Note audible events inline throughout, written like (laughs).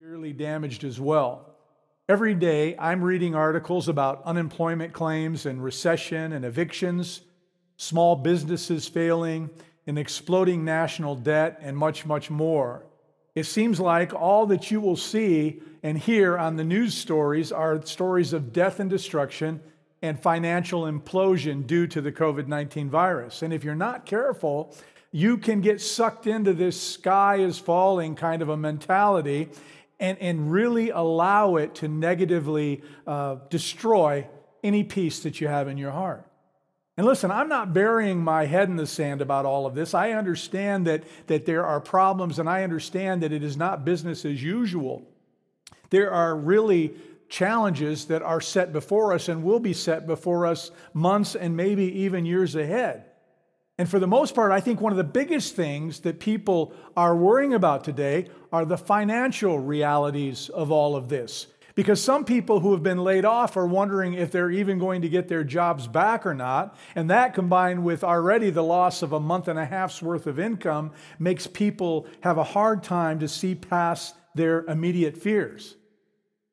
severely damaged as well. Every day, I'm reading articles about unemployment claims and recession and evictions, small businesses failing, an exploding national debt, and much, much more. It seems like all that you will see and hear on the news stories are stories of death and destruction and financial implosion due to the COVID 19 virus. And if you're not careful, you can get sucked into this sky is falling kind of a mentality and, and really allow it to negatively uh, destroy any peace that you have in your heart. And listen, I'm not burying my head in the sand about all of this. I understand that, that there are problems, and I understand that it is not business as usual. There are really challenges that are set before us and will be set before us months and maybe even years ahead. And for the most part, I think one of the biggest things that people are worrying about today are the financial realities of all of this. Because some people who have been laid off are wondering if they're even going to get their jobs back or not. And that combined with already the loss of a month and a half's worth of income makes people have a hard time to see past their immediate fears.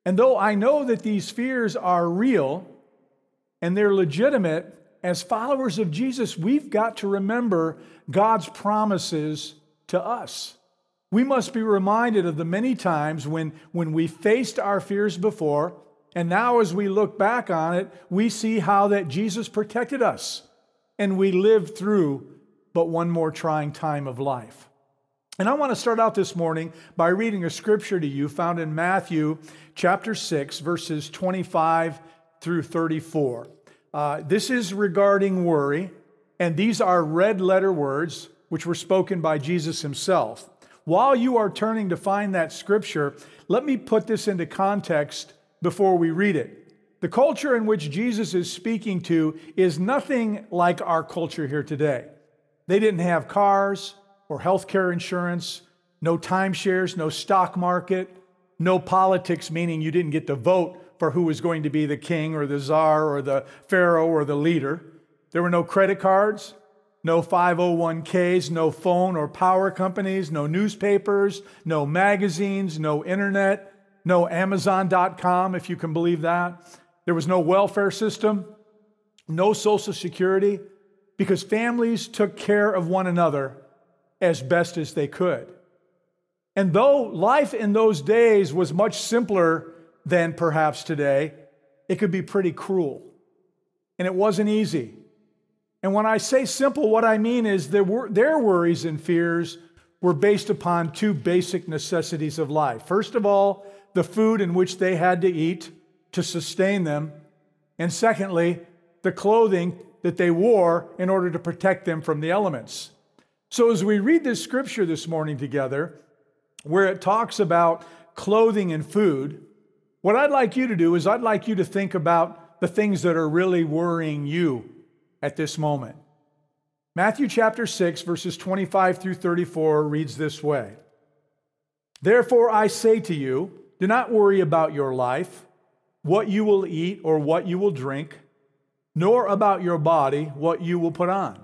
And though I know that these fears are real and they're legitimate, as followers of Jesus, we've got to remember God's promises to us. We must be reminded of the many times when, when we faced our fears before, and now as we look back on it, we see how that Jesus protected us and we lived through but one more trying time of life. And I want to start out this morning by reading a scripture to you found in Matthew chapter 6, verses 25 through 34. Uh, this is regarding worry, and these are red letter words which were spoken by Jesus himself. While you are turning to find that scripture, let me put this into context before we read it. The culture in which Jesus is speaking to is nothing like our culture here today. They didn't have cars or health care insurance, no timeshares, no stock market, no politics, meaning you didn't get to vote for who was going to be the king or the czar or the pharaoh or the leader. There were no credit cards, no 501ks, no phone or power companies, no newspapers, no magazines, no internet, no Amazon.com, if you can believe that. There was no welfare system, no Social Security, because families took care of one another as best as they could. And though life in those days was much simpler than perhaps today, it could be pretty cruel. And it wasn't easy. And when I say simple, what I mean is their, their worries and fears were based upon two basic necessities of life. First of all, the food in which they had to eat to sustain them. And secondly, the clothing that they wore in order to protect them from the elements. So, as we read this scripture this morning together, where it talks about clothing and food, what I'd like you to do is I'd like you to think about the things that are really worrying you at this moment. Matthew chapter 6, verses 25 through 34 reads this way Therefore, I say to you, do not worry about your life, what you will eat or what you will drink, nor about your body, what you will put on.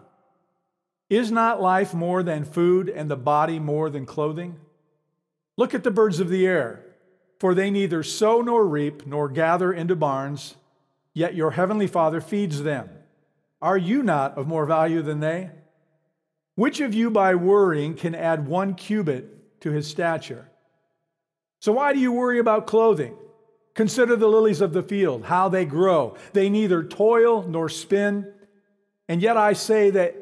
Is not life more than food and the body more than clothing? Look at the birds of the air for they neither sow nor reap nor gather into barns, yet your heavenly Father feeds them. Are you not of more value than they? Which of you by worrying can add one cubit to his stature? So why do you worry about clothing? Consider the lilies of the field, how they grow. They neither toil nor spin. And yet I say that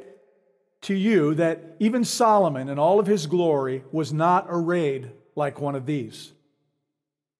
to you that even Solomon in all of his glory was not arrayed like one of these.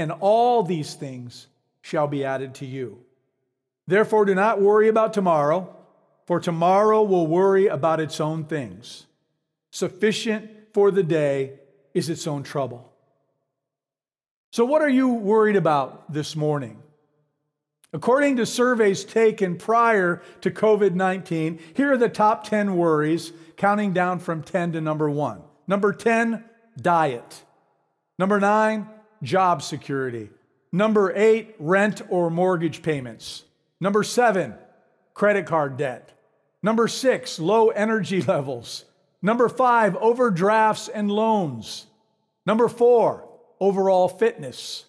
and all these things shall be added to you. Therefore, do not worry about tomorrow, for tomorrow will worry about its own things. Sufficient for the day is its own trouble. So, what are you worried about this morning? According to surveys taken prior to COVID 19, here are the top 10 worries, counting down from 10 to number one. Number 10, diet. Number nine, job security. Number eight, rent or mortgage payments. Number seven, credit card debt. Number six, low energy (laughs) levels. Number five, overdrafts and loans. Number four, overall fitness.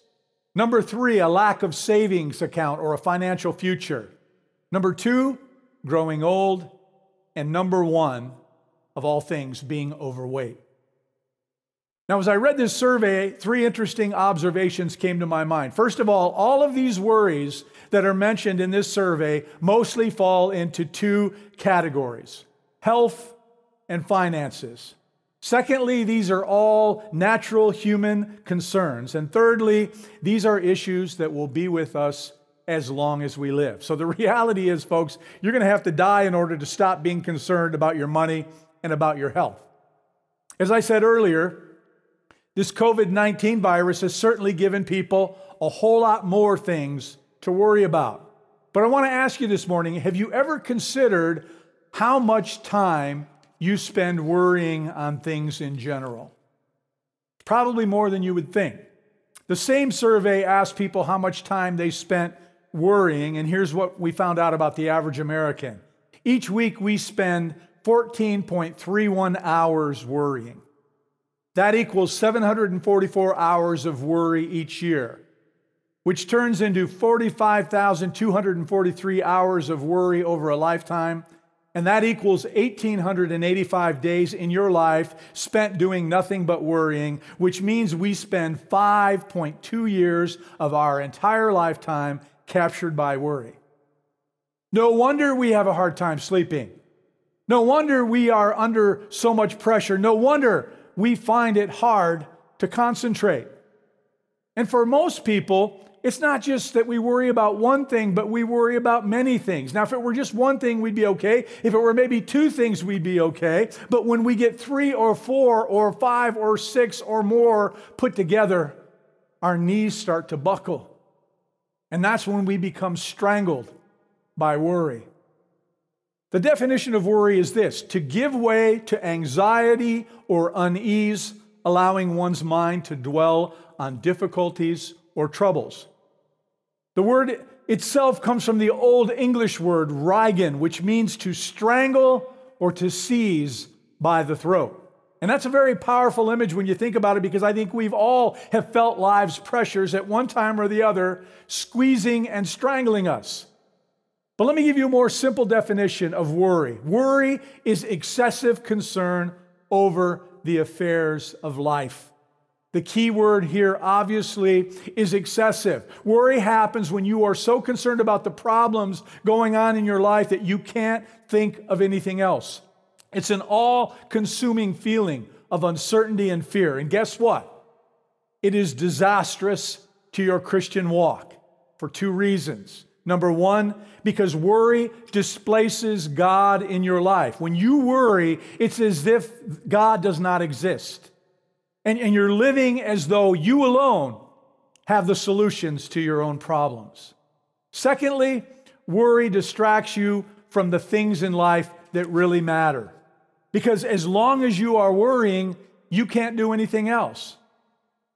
Number three, a lack of savings account or a financial future. Number two, growing old. And number one, of all things, being overweight. Now, as I read this survey, three interesting observations came to my mind. First of all, all of these worries that are mentioned in this survey mostly fall into two categories health and finances. Secondly, these are all natural human concerns. And thirdly, these are issues that will be with us as long as we live. So the (laughs) reality is, folks, you're going to have to die in order to stop being concerned about your money and about your health. As I said earlier, this COVID 19 virus has certainly given people a whole lot more things to worry about. But I want to ask you this morning have you ever considered how much time you spend worrying on things in general. Probably more than you would think. The same survey asked people how much time they spent worrying, and here's what we found out about the average American. Each week we spend 14.31 hours worrying. That equals 744 hours of worry each year, which turns into 45,243 hours of worry over a lifetime and that equals 1,885 days in your life spent doing nothing but worrying, which means we spend 5.2 years of our entire lifetime captured by worry. No wonder we have a hard time sleeping. No wonder we are under so much pressure. No wonder we find it hard to concentrate. And for most people, it's not just that we worry about one thing, but we worry about many things. Now, if it were just one thing, we'd be okay. If it were maybe two things, we'd be okay. But when we get three or four or five or six or more put together, our knees start to buckle. And that's when we become strangled by worry. The definition of worry is this to give way to anxiety or unease, allowing one's mind to dwell on difficulties or troubles. The word itself comes from the Old English word rigen, which means to strangle or to seize by the throat. And that's a very powerful image when you think about it because I think we've all have felt life's pressures at one time or the other squeezing and strangling us. But let me give you a more simple definition of worry. Worry is excessive concern over the affairs of life. The key word here, obviously, is excessive. Worry happens when you are so concerned about the problems going on in your life that you can't think of anything else. It's an all consuming feeling of uncertainty and fear. And guess what? It is disastrous to your Christian walk for two reasons. Number one, because worry displaces God in your life. When you worry, it's as if God does not exist and, and you're living as though you alone have the solutions to your own problems. Secondly, worry distracts you from the things in life that really matter. Because as long as you are worrying, you can't do anything else.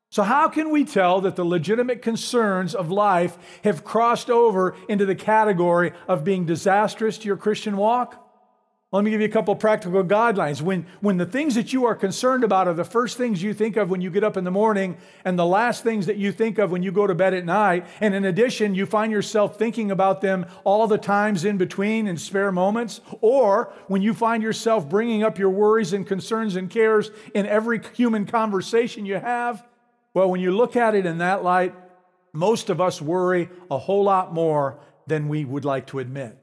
So, how can we tell that the legitimate concerns of life have crossed over into the category of being disastrous to your Christian walk? Let me give you a couple practical guidelines. When, when the things that you are concerned about are the first things you think of when you get up in the morning and the last things that you think of when you go to bed at night, and in addition, you find yourself thinking about them all the times in between in spare moments, or when you find yourself bringing up your worries and concerns and cares in every human conversation you have, well, when you look at it in that light, most of us worry a whole lot more than we would like to admit.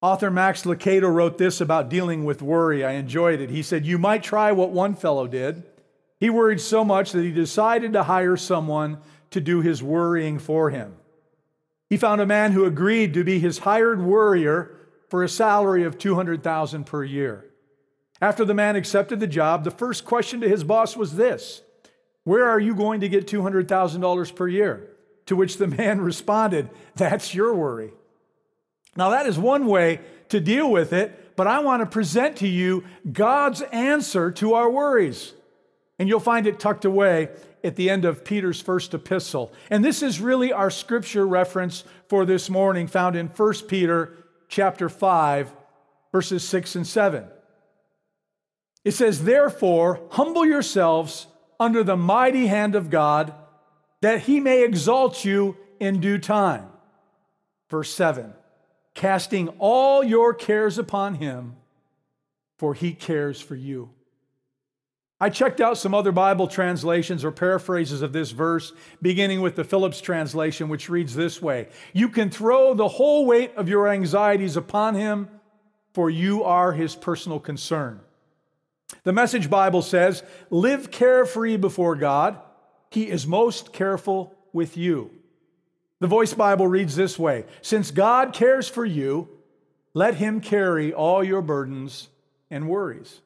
Author Max Lucado wrote this about dealing with worry. I enjoyed it. He said, You might try what one fellow did. He worried so much that he decided to hire someone to do his worrying for him. He found a man who agreed to be his hired worrier for a salary of 200,000 per year. After the man accepted the job, the first question to his boss was this: Where are you going to get $200,000 per year? To which the man (laughs) responded, That's your worry. Now, that is one way to deal with it, but I want to present to you God's answer to our worries. And you'll find it tucked away at the end of Peter's first epistle. And this is really our scripture reference for this morning found in 1 Peter chapter 5 verses 6 and 7. It says, "Therefore, humble yourselves under the mighty hand of God, that he may exalt you in due time." Verse 7. Casting all your cares upon him, for he cares for you. I checked out some other Bible translations or paraphrases of this verse, beginning with the Phillips translation, which reads this way You can throw the whole weight of your anxieties upon him, for you are his personal concern. The Message Bible says, Live carefree before God. He is most careful with you. The Voice Bible reads this way Since God cares for you, let him carry all your burdens and worries.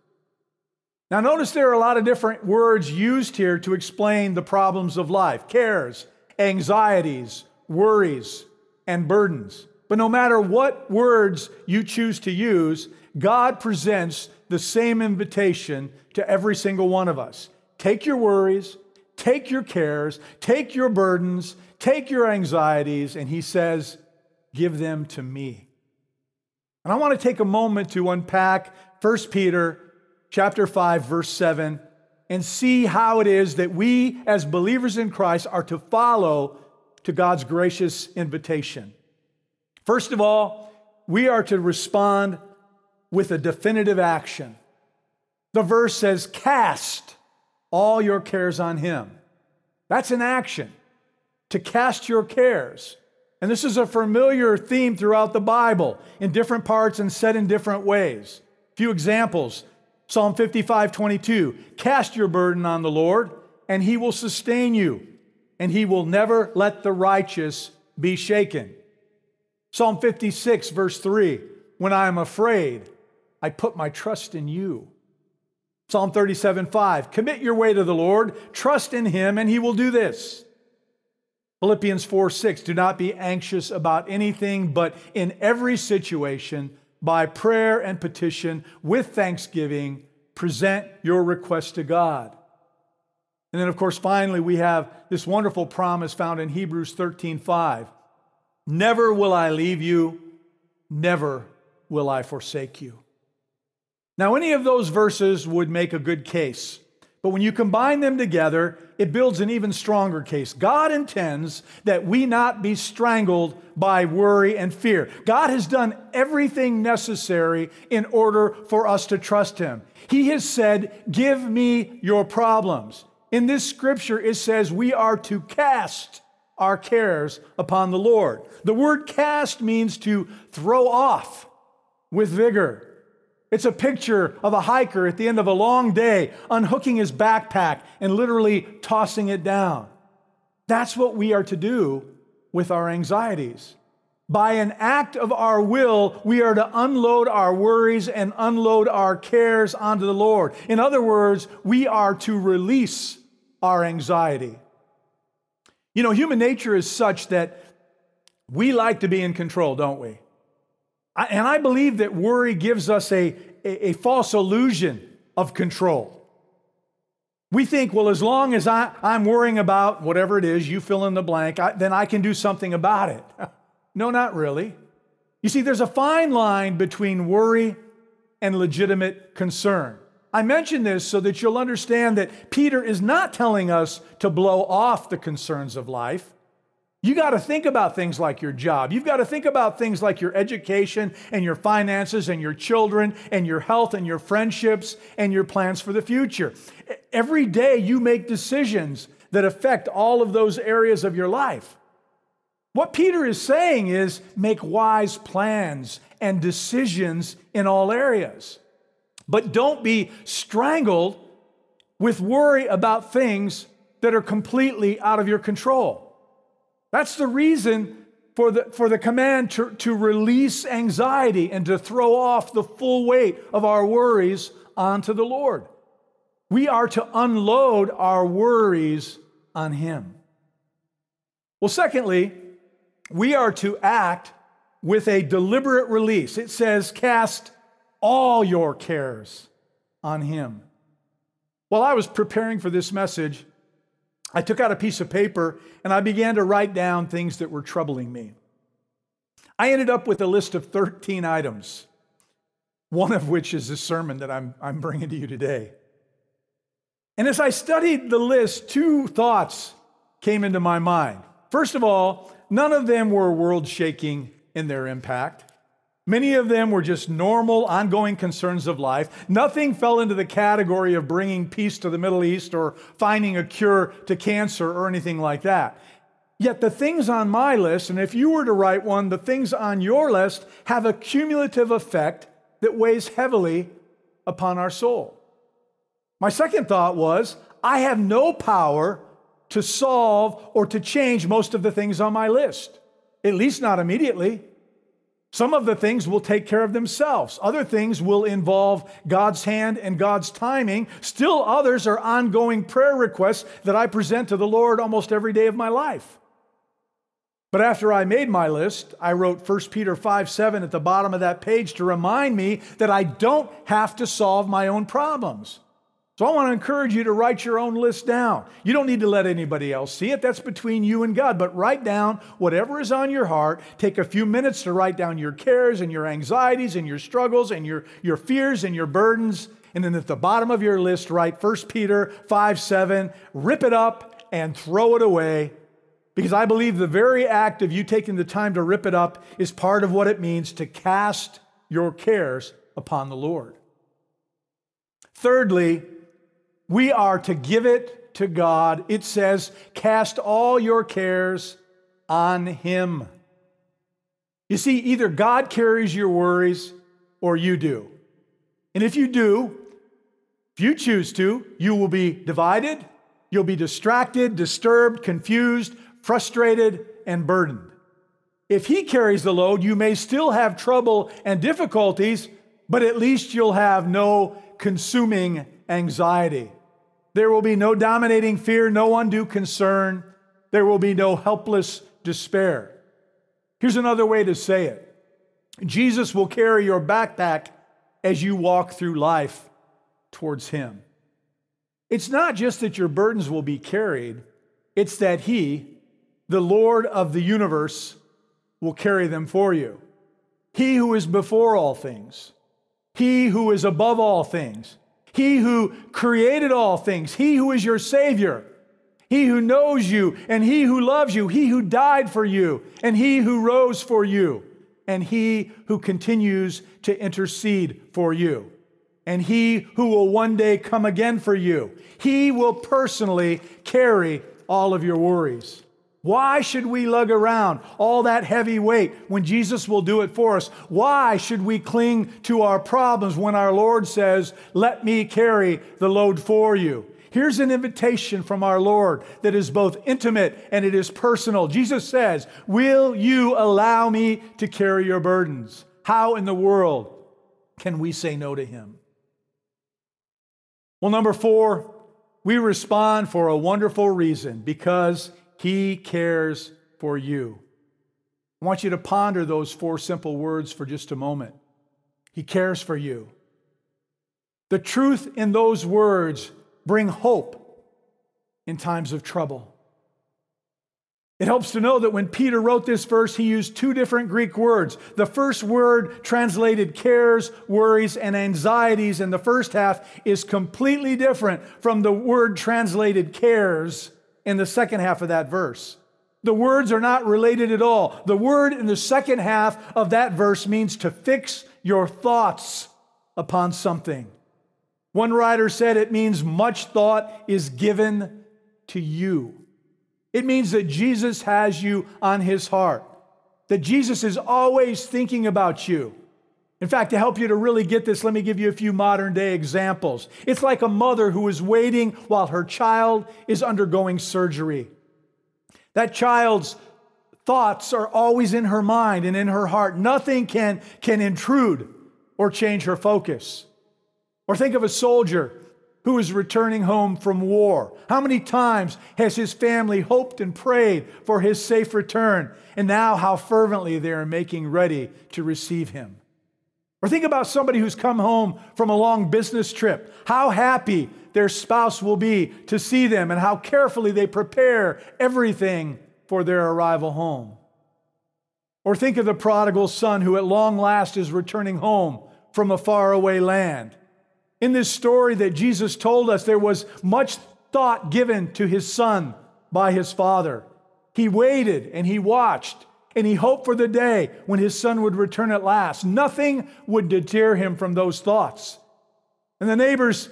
Now, notice there are a lot of different words used here to explain the problems of life cares, anxieties, worries, and burdens. But no matter what words you choose to use, God presents the same invitation to every single one of us. Take your worries, take your cares, take your burdens, take your anxieties, and He says, Give them to me. And I want to take a moment to unpack 1 Peter chapter 5, verse 7, and see how it is that we, as believers in Christ, are to follow to God's gracious invitation. First of all, we are to respond with a definitive action. The verse says, Cast all your cares on Him. That's an action, to cast your cares. And this is a familiar theme throughout the Bible in different parts and said in different ways. A few examples Psalm 55 22 Cast your burden on the Lord, and he will sustain you, and he will never let the righteous be shaken. Psalm 56, verse 3 When I am afraid, I put my trust in you. Psalm 37, 5 Commit your way to the Lord, trust in him, and he will do this. Philippians 4, 6 Do not be anxious about anything, but in every situation, by prayer and petition with thanksgiving, present your request to God. And then, of course, finally, we have this wonderful promise found in Hebrews 13 5. Never will I leave you, never will I forsake you. Now, any of those verses would make a good case but when you combine them together, it builds an even stronger case. God intends that we not be strangled by worry and fear. God has done everything necessary in order for us to trust Him. He has said, Give me your problems. In this scripture, it says we are to cast our cares upon the Lord. The word cast means to throw off with vigor. It's a picture of a hiker at the end of a long day unhooking his backpack and literally tossing it down. That's what we are to do with our anxieties. By an act of our will, we are to unload our worries and unload our cares onto the Lord. In other words, we are to release our anxiety. You know, human nature is such that we like to be in control, don't we? And I believe that worry gives us a, a, a false illusion of control. We think, well, as long as I, I'm worrying about whatever it is, you fill in the blank, I, then I can do something about it. (laughs) no, not really. You see, there's a fine line between worry and legitimate concern. I mention this so that you'll understand that Peter is not telling us to blow off the concerns of life. You got to think about things like your job. You've got to think about things like your education and your finances and your children and your health and your friendships and your plans for the future. Every day you make decisions that affect all of those areas of your life. What Peter is saying is make wise plans and decisions in all areas. But don't be strangled with worry about things that are completely out of your control. That's the reason for the, for the command to, to release anxiety and to throw off the full weight of our worries onto the Lord. We are to unload our worries on Him. Well, secondly, we are to act with a deliberate release. It says, Cast all your cares on Him. While I was preparing for this message, I took out a piece of paper and I began to write down things that were troubling me. I ended up with a list of 13 items, one of which is the sermon that I'm, I'm bringing to you today. And as I studied the list, two thoughts came into my mind. First of all, none of them were world shaking in their impact. Many of them were just normal, ongoing concerns of life. Nothing fell into the category of bringing peace to the Middle East or finding a cure to cancer or anything like that. Yet the things on my list, and if you were to write one, the things on your list have a cumulative effect that weighs heavily upon our soul. My second thought was I have no power to solve or to change most of the things on my list, at least not immediately. Some of the things will take care of themselves. Other things will involve God's hand and God's timing. Still, others are ongoing prayer requests that I present to the Lord almost every day of my life. But after I made my list, I wrote 1 Peter 5 7 at the bottom of that page to remind me that I don't have to solve my own problems. So I want to encourage you to write your own list down. You don't need to let anybody else see it. That's between you and God. But write down whatever is on your heart. Take a few minutes to write down your cares and your anxieties and your struggles and your, your fears and your burdens. And then at the bottom of your list, write 1 Peter 5 7. Rip it up and throw it away. Because I believe the very act of you taking the time to rip it up is part of what it means to cast your cares upon the Lord. Thirdly, we are to give it to God. It says, Cast all your cares on Him. You see, either God carries your worries or you do. And if you do, if you choose to, you will be divided, you'll be distracted, disturbed, confused, frustrated, and burdened. If He carries the load, you may still have trouble and difficulties, but at least you'll have no consuming anxiety. There will be no dominating fear, no undue concern. There will be no helpless despair. Here's another way to say it Jesus will carry your backpack as you walk through life towards Him. It's not just that your burdens will be carried, it's that He, the Lord of the universe, will carry them for you. He who is before all things, He who is above all things, he who created all things, He who is your Savior, He who knows you, and He who loves you, He who died for you, and He who rose for you, and He who continues to intercede for you, and He who will one day come again for you. He will personally carry all of your worries. Why should we lug around all that heavy weight when Jesus will do it for us? Why should we cling to our problems when our Lord says, Let me carry the load for you? Here's an invitation from our Lord that is both intimate and it is personal. Jesus says, Will you allow me to carry your burdens? How in the world can we say no to him? Well, number four, we respond for a wonderful reason because he cares for you. I want you to ponder those four simple words for just a moment. He cares for you. The truth in those words bring hope in times of trouble. It helps to know that when Peter wrote this verse, he used two different Greek words. The first word translated cares, worries, and anxieties in the first half is completely different from the word translated cares in the second half of that verse. The words are not related at all. The word in the second half of that verse means to fix your thoughts upon something. One writer said it means much thought is given to you. It means that Jesus has you on his heart, that Jesus is always thinking about you. In fact, to help you to really get this, let me give you a few modern day examples. It's like a mother who is waiting while her child is undergoing surgery. That child's thoughts are always in her mind and in her heart. Nothing can, can intrude or change her focus. Or think of a soldier who is returning home from war? How many times has his family hoped and prayed for his safe return? And now, how fervently they are making ready to receive him. Or think about somebody who's come home from a long business trip. How happy their spouse will be to see them and how carefully they prepare everything for their arrival home. Or think of the prodigal son who at long last is returning home from a faraway land. In this story that Jesus told us, there was much thought given to his son by his father. He waited and he watched and he hoped for the day when his son would return at last. Nothing would deter him from those thoughts. And the neighbors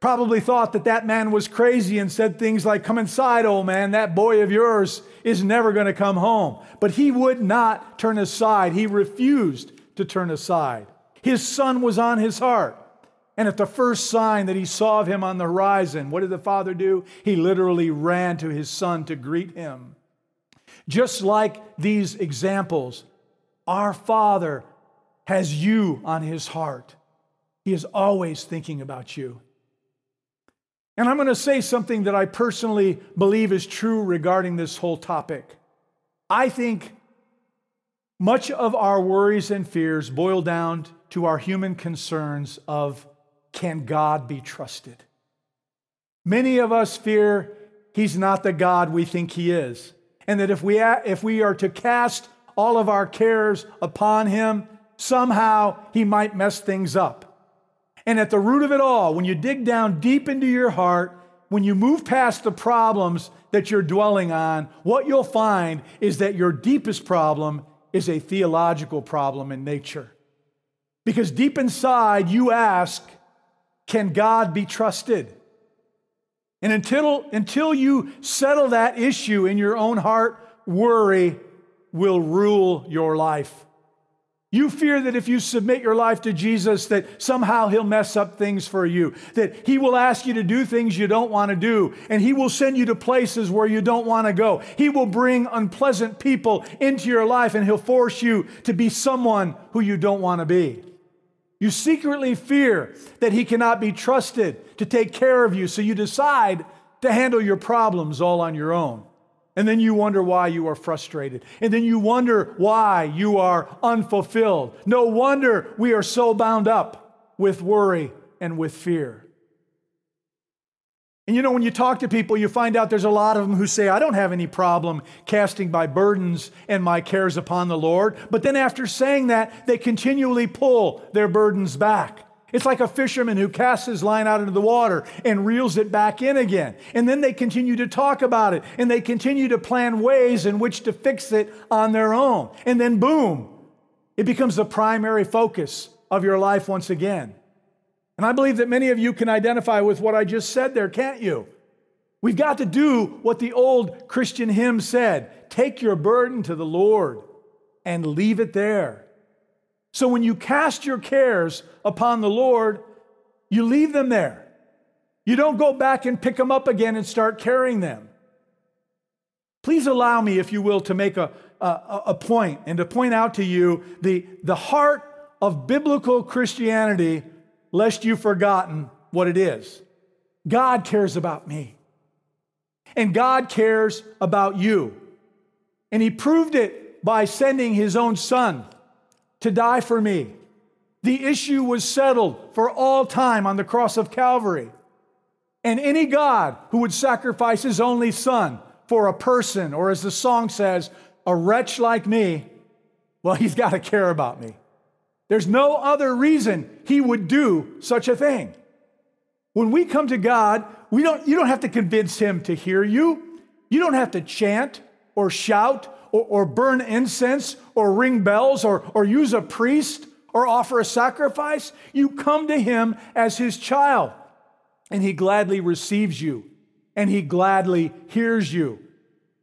probably thought that that man was crazy and said things like, Come inside, old man, that boy of yours is never going to come home. But he would not turn aside. He refused to turn aside. His son was on his heart. And at the first sign that he saw of him on the horizon, what did the father do? He literally ran to his son to greet him. Just like these examples, our Father has you on his heart. He is always thinking about you. And I'm going to say something that I personally believe is true regarding this whole topic. I think much of our worries and fears boil down to our human concerns of can God be trusted? Many of us fear he's not the God we think he is and that if we, if we are to cast all of our cares upon him, somehow he might mess things up. And at the root of it all, when you dig down deep into your heart, when you move past the problems that you're dwelling on, what you'll find is that your deepest problem is a theological problem in nature. Because deep inside, you ask, can God be trusted? And until, until you settle that issue in your own heart, worry will rule your life. You fear that if you submit your life to Jesus, that somehow he'll mess up things for you, that he will ask you to do things you don't want to do, and he will send you to places where you don't want to go. He will bring unpleasant people into your life, and he'll force you to be someone who you don't want to be. You secretly fear that he cannot be trusted to take care of you, so you decide to handle your problems all on your own. And then you wonder why you are frustrated. And then you wonder why you are unfulfilled. No wonder we are so bound up with worry and with fear. And you know, when you talk to people, you find out there's a lot of them who say, I don't have any problem casting my burdens and my cares upon the Lord. But then after saying that, they continually pull their burdens back. It's like a fisherman who casts his line out into the water and reels it back in again. And then they continue to talk about it and they continue to plan ways in which to fix it on their own. And then, boom, it becomes the primary focus of your life once again. And I believe that many of you can identify with what I just said there, can't you? We've got to do what the old Christian hymn said take your burden to the Lord and leave it there. So when you cast your cares upon the Lord, you leave them there. You don't go back and pick them up again and start carrying them. Please allow me, if you will, to make a, a, a point and to point out to you the, the heart of biblical Christianity lest you've forgotten what it is. God cares about me. And God cares about you. And He proved it by sending His own Son to die for me. The issue was settled for all time on the cross of Calvary. And any God who would sacrifice His only Son for a person, or as the song says, a wretch like me, well, He's got to care about me. There's no other reason he would do such a thing. When we come to God, we don't, you don't have to convince him to hear you. You don't have to chant or shout or, or burn incense or ring bells or, or use a priest or offer a sacrifice. You come to him as his child, and he gladly receives you and he gladly hears you.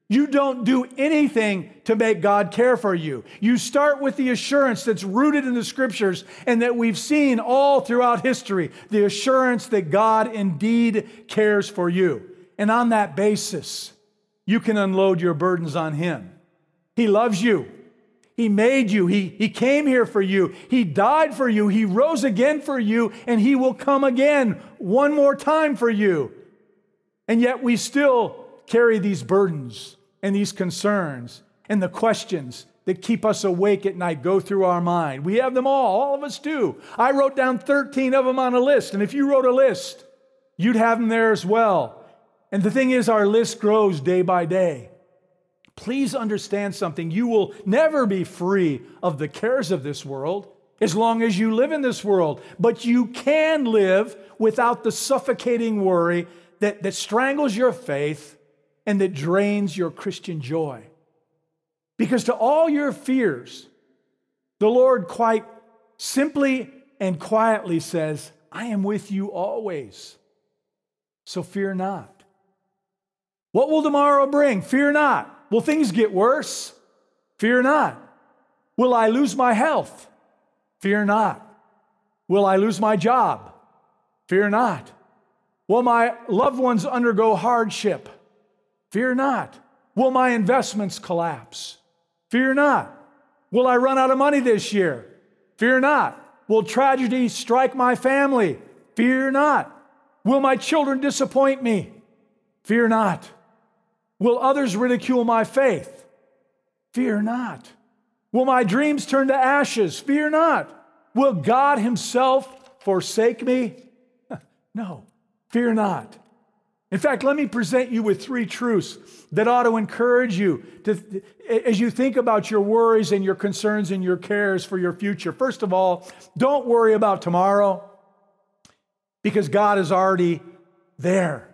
You don't do anything to make God care for you. You start with the assurance that's rooted in the scriptures and that we've seen all throughout history the assurance that God indeed cares for you. And on that basis, you can unload your burdens on Him. He loves you, He made you. He, he came here for you. He died for you. He rose again for you, and He will come again one more time for you. And yet we still carry these burdens and these concerns and the questions that keep us awake at night go through our mind. We have them all, all of us do. I wrote down 13 of them on a list, and if you wrote a list, you'd have them there as well. And the thing is, our list grows day by day. Please understand something. You will never be free of the cares of this world as long as you live in this world, but you can live without the suffocating worry that, that strangles your faith and that drains your Christian joy. Because to all your fears, the Lord quite simply and quietly says, I am with you always. So fear not. What will tomorrow bring? Fear not. Will things get worse? Fear not. Will I lose my health? Fear not. Will I lose my job? Fear not. Will my loved ones undergo hardship? Fear not. Will my investments collapse? Fear not. Will I run out of money this year? Fear not. Will tragedy strike my family? Fear not. Will my children disappoint me? Fear not. Will others ridicule my faith? Fear not. Will my dreams turn to ashes? Fear not. Will God Himself forsake me? (laughs) no, fear not. In fact, let me present you with three truths that ought to encourage you to, as you think about your worries and your concerns and your cares for your future. First of all, don't worry about tomorrow because God is already there.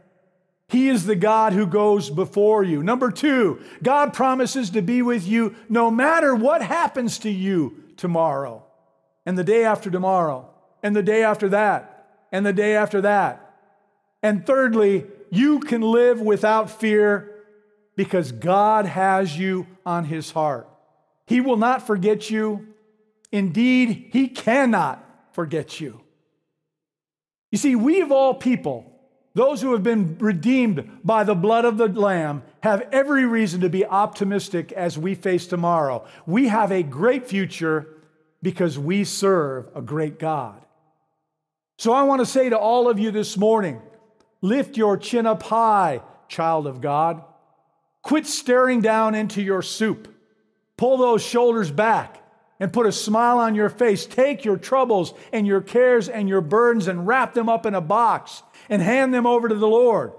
He is the God who goes before you. Number two, God promises to be with you no matter what happens to you tomorrow, and the day after tomorrow, and the day after that, and the day after that. And thirdly, you can live without fear because God has you on his heart. He will not forget you. Indeed, he cannot forget you. You see, we of all people, those who have been redeemed by the blood of the Lamb have every reason to be optimistic as we face tomorrow. We have a great future because we serve a great God. So I want to say to all of you this morning lift your chin up high, child of God. Quit staring down into your soup. Pull those shoulders back and put a smile on your face. Take your troubles and your cares and your burdens and wrap them up in a box and hand them over to the Lord.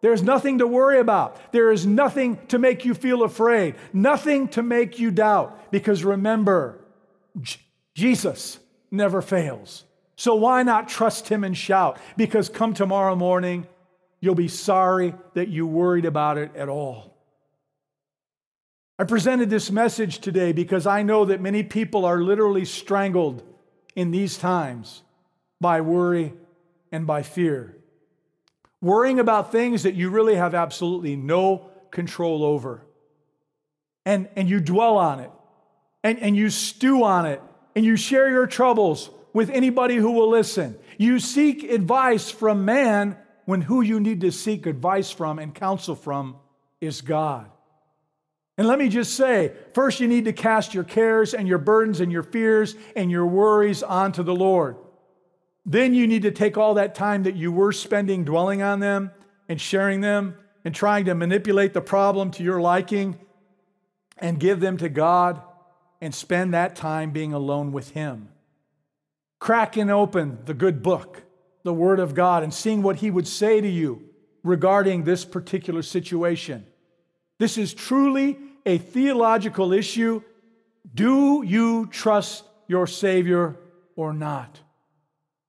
There's nothing to worry about. There is nothing to make you feel afraid, nothing to make you doubt. Because remember, J- Jesus never fails. So why not trust him and shout? Because come tomorrow morning, you'll be sorry that you worried about it at all. I presented this message today because I know that many people are literally strangled in these times by worry and by fear worrying about things that you really have absolutely no control over. And, and you dwell on it, and, and you stew on it, and you share your troubles with anybody who will listen. You seek advice from man when who you need to seek advice from and counsel from is God. And let me just say first, you need to cast your cares and your burdens and your fears and your worries onto the Lord. Then you need to take all that time that you were spending dwelling on them and sharing them and trying to manipulate the problem to your liking and give them to God and spend that time being alone with Him. Cracking open the good book, the Word of God, and seeing what He would say to you regarding this particular situation. This is truly a theological issue. Do you trust your Savior or not?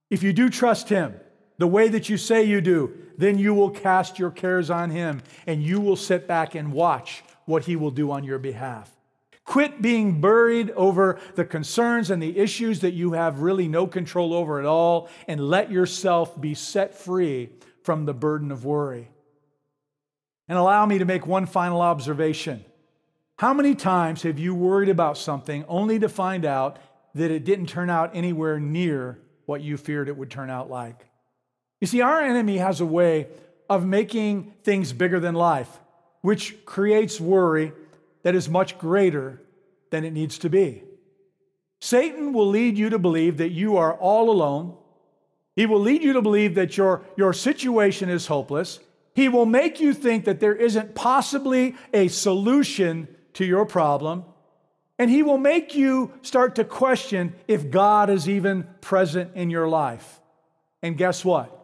If you do trust Him the way that you say you do, then you will cast your cares on Him and you will sit back and watch what He will do on your behalf. Quit being buried over the concerns and the issues that you have really no control over at all and let yourself be set free from the burden of worry. And allow me to make one final observation. How many times have you worried about something only to find out that it didn't turn out anywhere near what you feared it would turn out like. You see, our enemy has a way of making things bigger than life, which creates worry that is much greater than it needs to be. Satan will lead you to believe that you are all alone. He will lead you to believe that your, your situation is hopeless. He will make you think that there isn't possibly a solution to your problem. And he will make you start to question if God is even present in your life. And guess what?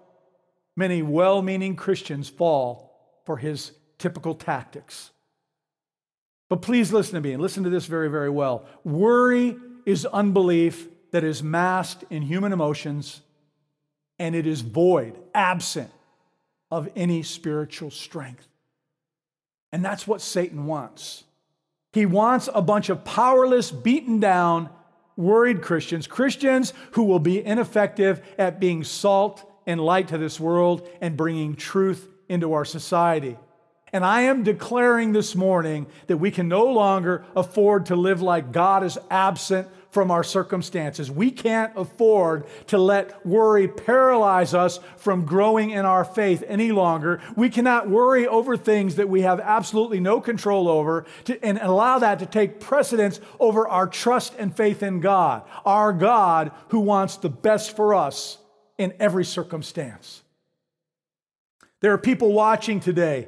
Many well meaning Christians fall for his typical tactics. But please listen to me and listen to this very, very well. Worry is unbelief that is masked in human emotions and it is void, absent of any spiritual strength. And that's what Satan wants. He wants a bunch of powerless, beaten down, worried Christians, Christians who will be ineffective at being salt and light to this world and bringing truth into our society. And I am declaring this morning that we can no longer afford to live like God is absent from our circumstances. We can't afford to let worry paralyze us from growing in our faith any longer. We cannot worry over things that we have absolutely no control over to, and allow that to take precedence over our trust and faith in God, our God who wants the best for us in every circumstance. There are people watching today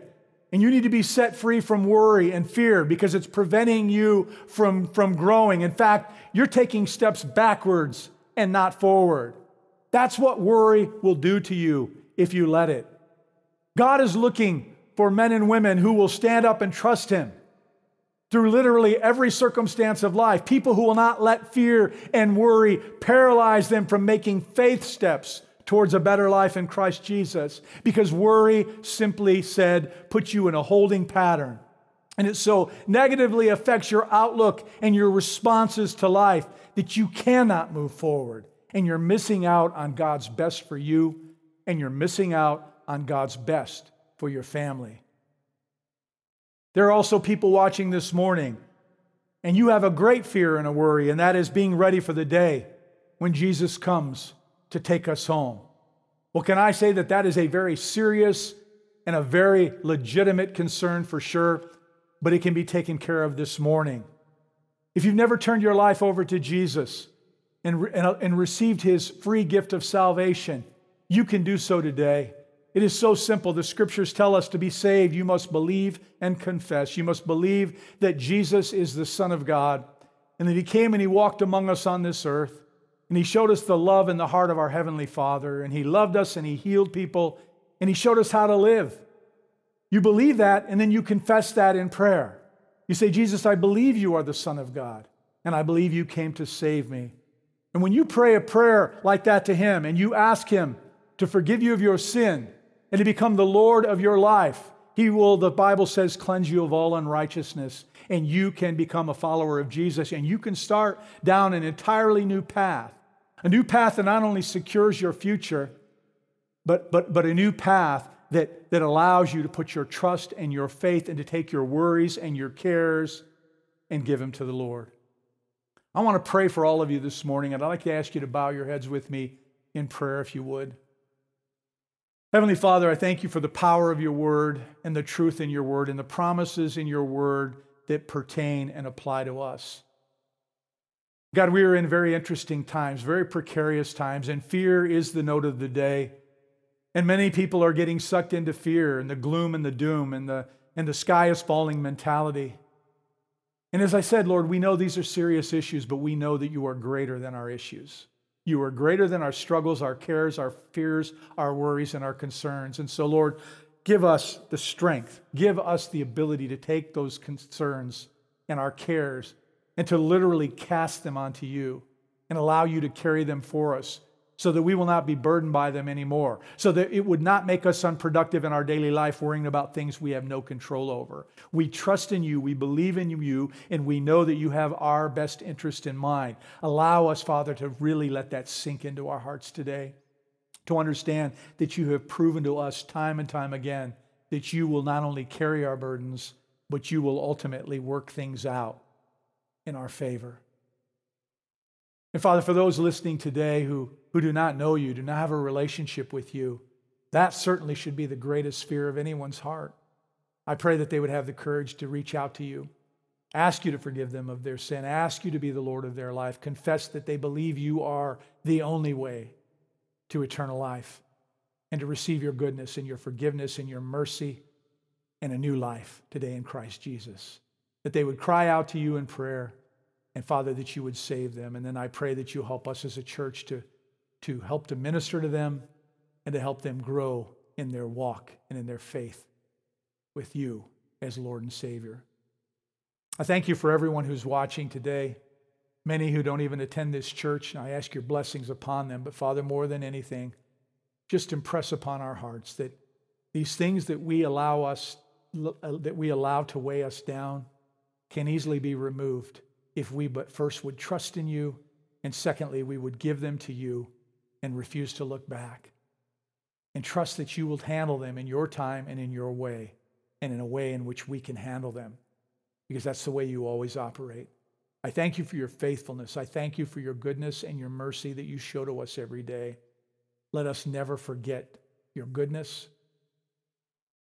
and you need to be set free from worry and fear because it's preventing you from, from growing. In fact, you're taking steps backwards and not forward. That's what worry will do to you if you let it. God is looking for men and women who will stand up and trust Him through literally every circumstance of life. People who will not let fear and worry paralyze them from making faith steps towards a better life in Christ Jesus because worry, simply said, puts you in a holding pattern. And it so negatively affects your outlook and your responses to life that you cannot move forward. And you're missing out on God's best for you, and you're missing out on God's best for your family. There are also people watching this morning, and you have a great fear and a worry, and that is being ready for the day when Jesus comes to take us home. Well, can I say that that is a very serious and a very legitimate concern for sure, but it can be taken care of this morning. If you've never turned your life over to Jesus and, and, uh, and received his free gift of salvation, you can do so today. It is so simple. The scriptures tell us to be saved, you must believe and confess. You must believe that Jesus is the Son of God and that he came and he walked among us on this earth and he showed us the love in the heart of our Heavenly Father. And he loved us and he healed people. And he showed us how to live. You believe that, and then you confess that in prayer. You say, Jesus, I believe you are the Son of God, and I believe you came to save me. And when you pray a prayer like that to him and you ask him to forgive you of your sin and to become the Lord of your life, he will, the Bible says, cleanse you of all unrighteousness. And you can become a follower of Jesus and you can start down an entirely new path a new path that not only secures your future, but, but, but a new path that, that allows you to put your trust and your faith and to take your worries and your cares and give them to the Lord. I want to pray for all of you this morning, and I'd like to ask you to bow your heads with me in prayer if you would. Heavenly Father, I thank you for the power of your word and the truth in your word and the promises in your word that pertain and apply to us. God, we are in very interesting times, very precarious times, and fear is the note of the day. And many people are getting sucked into fear and the gloom and the doom and the, and the sky is falling mentality. And as I said, Lord, we know these are serious issues, but we know that you are greater than our issues. You are greater than our struggles, our cares, our fears, our worries, and our concerns. And so, Lord, give us the strength, give us the ability to take those concerns and our cares and to literally cast them onto you and allow you to carry them for us so that we will not be burdened by them anymore, so that it would not make us unproductive in our daily life worrying about things we have no control over. We trust in you, we believe in you, and we know that you have our best interest in mind. Allow us, Father, to really let that sink into our hearts today, to understand that you have proven to us time and time again that you will not only carry our burdens, but you will ultimately work things out in our favor. And Father, for those listening today who, who do not know you, do not have a relationship with you, that certainly should be the greatest fear of anyone's heart. I pray that they would have the courage to reach out to you, ask you to forgive them of their sin, ask you to be the Lord of their life, confess that they believe you are the only way to eternal life, and to receive your goodness and your forgiveness and your mercy and a new life today in Christ Jesus. That they would cry out to you in prayer, and Father, that you would save them. And then I pray that you help us as a church to, to help to minister to them and to help them grow in their walk and in their faith with you as Lord and Savior. I thank you for everyone who's watching today, many who don't even attend this church. And I ask your blessings upon them. But Father, more than anything, just impress upon our hearts that these things that we allow us uh, that we allow to weigh us down can easily be removed if we but first would trust in you and secondly we would give them to you and refuse to look back and trust that you will handle them in your time and in your way and in a way in which we can handle them because that's the way you always operate. I thank you for your faithfulness. I thank you for your goodness and your mercy that you show to us every day. Let us never forget your goodness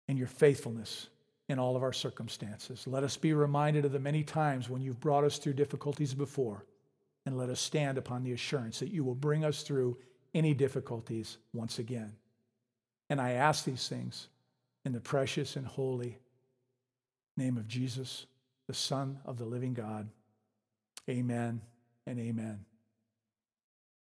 and your faithfulness in all of our circumstances. Let us be reminded of the many times when you've brought us through difficulties before, and let us stand upon the assurance that you will bring us through any difficulties once again. And I ask these things in the precious and holy name of Jesus, the Son of the living God. Amen and amen.